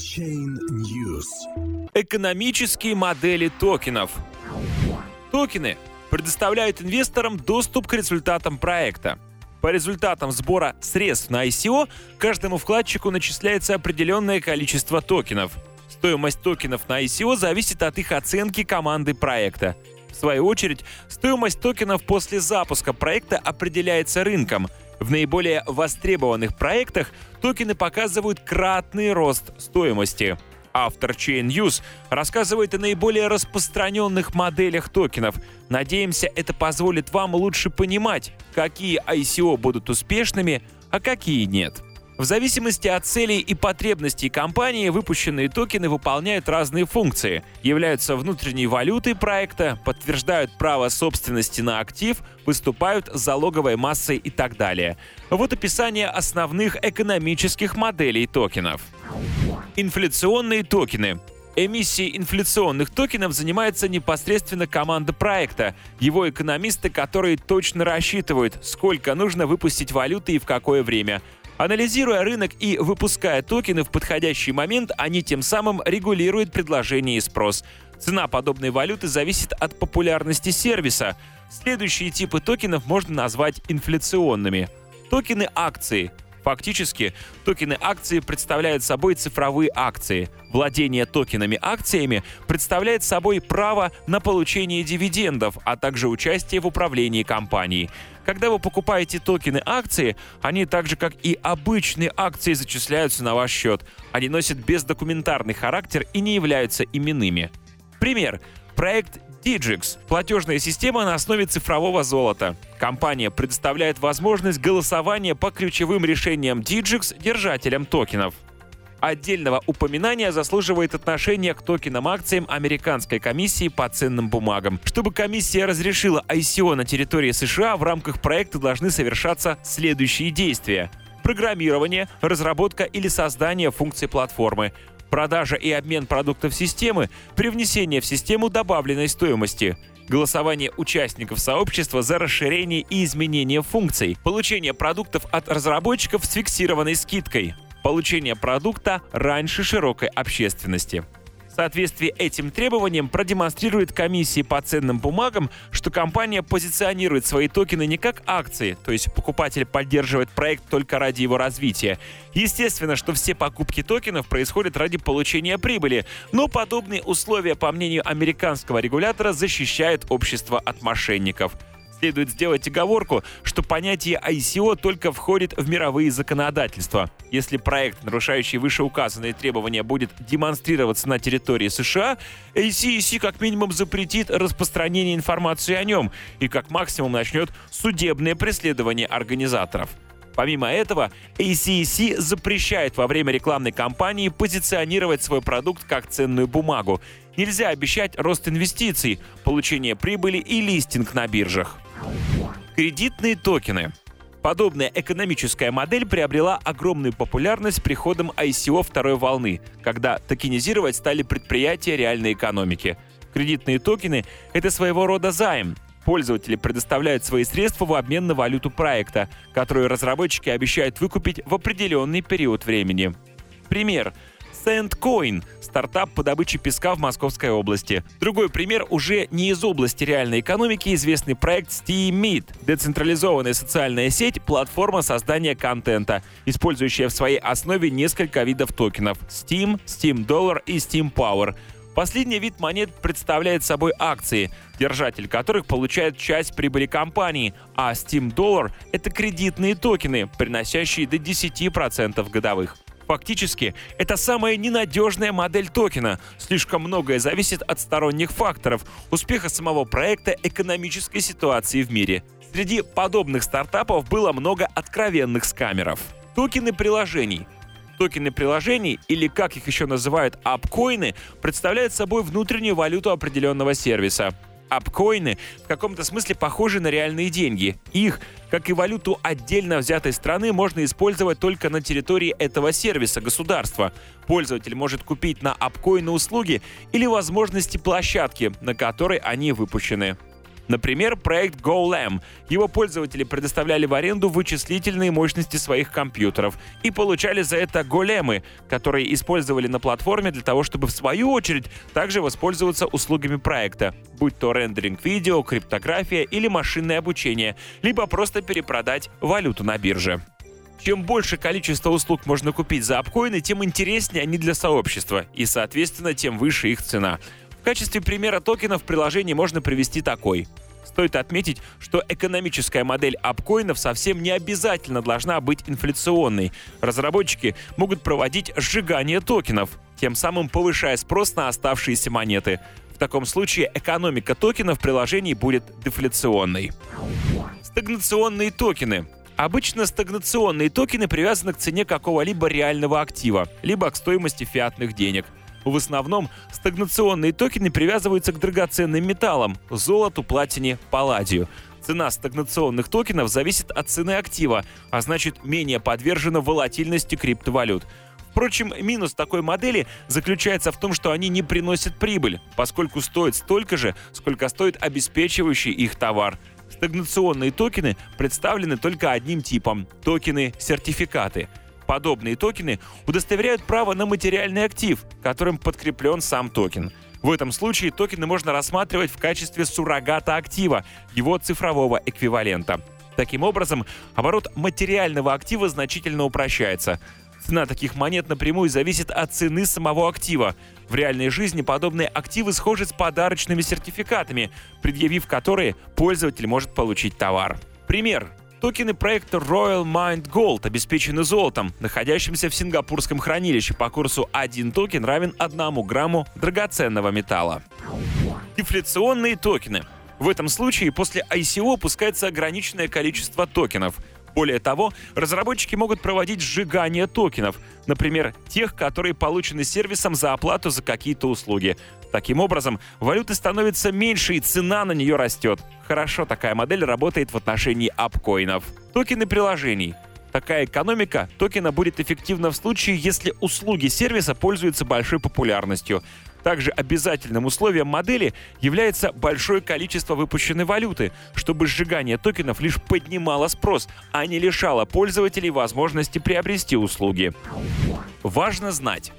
Chain News. Экономические модели токенов. Токены предоставляют инвесторам доступ к результатам проекта. По результатам сбора средств на ICO каждому вкладчику начисляется определенное количество токенов. Стоимость токенов на ICO зависит от их оценки команды проекта. В свою очередь, стоимость токенов после запуска проекта определяется рынком. В наиболее востребованных проектах токены показывают кратный рост стоимости. Автор Chain News рассказывает о наиболее распространенных моделях токенов. Надеемся, это позволит вам лучше понимать, какие ICO будут успешными, а какие нет. В зависимости от целей и потребностей компании выпущенные токены выполняют разные функции, являются внутренней валютой проекта, подтверждают право собственности на актив, выступают залоговой массой и так далее. Вот описание основных экономических моделей токенов. Инфляционные токены. Эмиссией инфляционных токенов занимается непосредственно команда проекта, его экономисты, которые точно рассчитывают, сколько нужно выпустить валюты и в какое время. Анализируя рынок и выпуская токены в подходящий момент, они тем самым регулируют предложение и спрос. Цена подобной валюты зависит от популярности сервиса. Следующие типы токенов можно назвать инфляционными. Токены акции – Фактически, токены акции представляют собой цифровые акции. Владение токенами акциями представляет собой право на получение дивидендов, а также участие в управлении компанией. Когда вы покупаете токены акции, они так же, как и обычные акции, зачисляются на ваш счет. Они носят бездокументарный характер и не являются именными. Пример. Проект Digix – платежная система на основе цифрового золота. Компания предоставляет возможность голосования по ключевым решениям Digix держателям токенов. Отдельного упоминания заслуживает отношение к токенам-акциям Американской комиссии по ценным бумагам. Чтобы комиссия разрешила ICO на территории США, в рамках проекта должны совершаться следующие действия программирование, разработка или создание функций платформы, продажа и обмен продуктов системы, привнесение в систему добавленной стоимости, голосование участников сообщества за расширение и изменение функций, получение продуктов от разработчиков с фиксированной скидкой, получение продукта раньше широкой общественности. Соответствие этим требованиям продемонстрирует комиссии по ценным бумагам, что компания позиционирует свои токены не как акции, то есть покупатель поддерживает проект только ради его развития. Естественно, что все покупки токенов происходят ради получения прибыли, но подобные условия, по мнению американского регулятора, защищают общество от мошенников – Следует сделать оговорку, что понятие ICO только входит в мировые законодательства. Если проект, нарушающий вышеуказанные требования, будет демонстрироваться на территории США, ACEC как минимум запретит распространение информации о нем и как максимум начнет судебное преследование организаторов. Помимо этого, ACEC запрещает во время рекламной кампании позиционировать свой продукт как ценную бумагу. Нельзя обещать рост инвестиций, получение прибыли и листинг на биржах. Кредитные токены. Подобная экономическая модель приобрела огромную популярность с приходом ICO второй волны, когда токенизировать стали предприятия реальной экономики. Кредитные токены — это своего рода займ. Пользователи предоставляют свои средства в обмен на валюту проекта, которую разработчики обещают выкупить в определенный период времени. Пример — SandCoin – стартап по добыче песка в Московской области. Другой пример уже не из области реальной экономики известный проект SteamMeet – децентрализованная социальная сеть, платформа создания контента, использующая в своей основе несколько видов токенов – Steam, Steam Dollar и Steam Power – Последний вид монет представляет собой акции, держатель которых получает часть прибыли компании, а Steam Dollar — это кредитные токены, приносящие до 10% годовых. Фактически, это самая ненадежная модель токена. Слишком многое зависит от сторонних факторов, успеха самого проекта, экономической ситуации в мире. Среди подобных стартапов было много откровенных скамеров. Токены приложений Токены приложений, или как их еще называют, апкоины, представляют собой внутреннюю валюту определенного сервиса. Апкоины в каком-то смысле похожи на реальные деньги. Их, как и валюту отдельно взятой страны, можно использовать только на территории этого сервиса государства. Пользователь может купить на апкоины услуги или возможности площадки, на которой они выпущены. Например, проект GoLam. Его пользователи предоставляли в аренду вычислительные мощности своих компьютеров и получали за это големы, которые использовали на платформе для того, чтобы в свою очередь также воспользоваться услугами проекта, будь то рендеринг видео, криптография или машинное обучение, либо просто перепродать валюту на бирже. Чем больше количество услуг можно купить за апкоины, тем интереснее они для сообщества, и, соответственно, тем выше их цена. В качестве примера токенов в приложении можно привести такой. Стоит отметить, что экономическая модель апкоинов совсем не обязательно должна быть инфляционной. Разработчики могут проводить сжигание токенов, тем самым повышая спрос на оставшиеся монеты. В таком случае экономика токенов в приложении будет дефляционной. Стагнационные токены Обычно стагнационные токены привязаны к цене какого-либо реального актива, либо к стоимости фиатных денег. В основном стагнационные токены привязываются к драгоценным металлам – золоту, платине, палладию. Цена стагнационных токенов зависит от цены актива, а значит менее подвержена волатильности криптовалют. Впрочем, минус такой модели заключается в том, что они не приносят прибыль, поскольку стоят столько же, сколько стоит обеспечивающий их товар – Стагнационные токены представлены только одним типом – токены-сертификаты. Подобные токены удостоверяют право на материальный актив, которым подкреплен сам токен. В этом случае токены можно рассматривать в качестве суррогата актива, его цифрового эквивалента. Таким образом, оборот материального актива значительно упрощается. Цена таких монет напрямую зависит от цены самого актива. В реальной жизни подобные активы схожи с подарочными сертификатами, предъявив которые пользователь может получить товар. Пример. Токены проекта Royal Mind Gold обеспечены золотом, находящимся в сингапурском хранилище по курсу 1 токен равен 1 грамму драгоценного металла. Дефляционные токены. В этом случае после ICO пускается ограниченное количество токенов – более того, разработчики могут проводить сжигание токенов, например, тех, которые получены сервисом за оплату за какие-то услуги. Таким образом, валюты становится меньше и цена на нее растет. Хорошо такая модель работает в отношении апкоинов. Токены приложений. Такая экономика токена будет эффективна в случае, если услуги сервиса пользуются большой популярностью. Также обязательным условием модели является большое количество выпущенной валюты, чтобы сжигание токенов лишь поднимало спрос, а не лишало пользователей возможности приобрести услуги. Важно знать,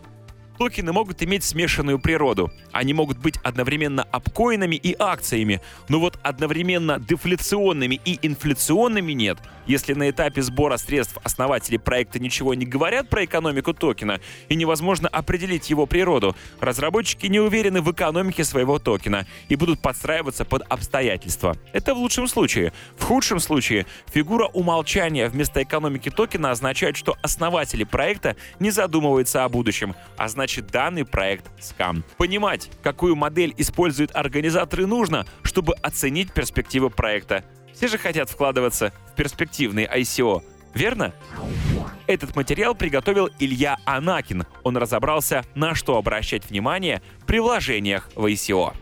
Токены могут иметь смешанную природу. Они могут быть одновременно апкоинами и акциями, но вот одновременно дефляционными и инфляционными нет. Если на этапе сбора средств основатели проекта ничего не говорят про экономику токена и невозможно определить его природу, разработчики не уверены в экономике своего токена и будут подстраиваться под обстоятельства. Это в лучшем случае. В худшем случае фигура умолчания вместо экономики токена означает, что основатели проекта не задумываются о будущем, а значит значит данный проект скам. Понимать, какую модель используют организаторы нужно, чтобы оценить перспективы проекта. Все же хотят вкладываться в перспективный ICO, верно? Этот материал приготовил Илья Анакин. Он разобрался, на что обращать внимание при вложениях в ICO.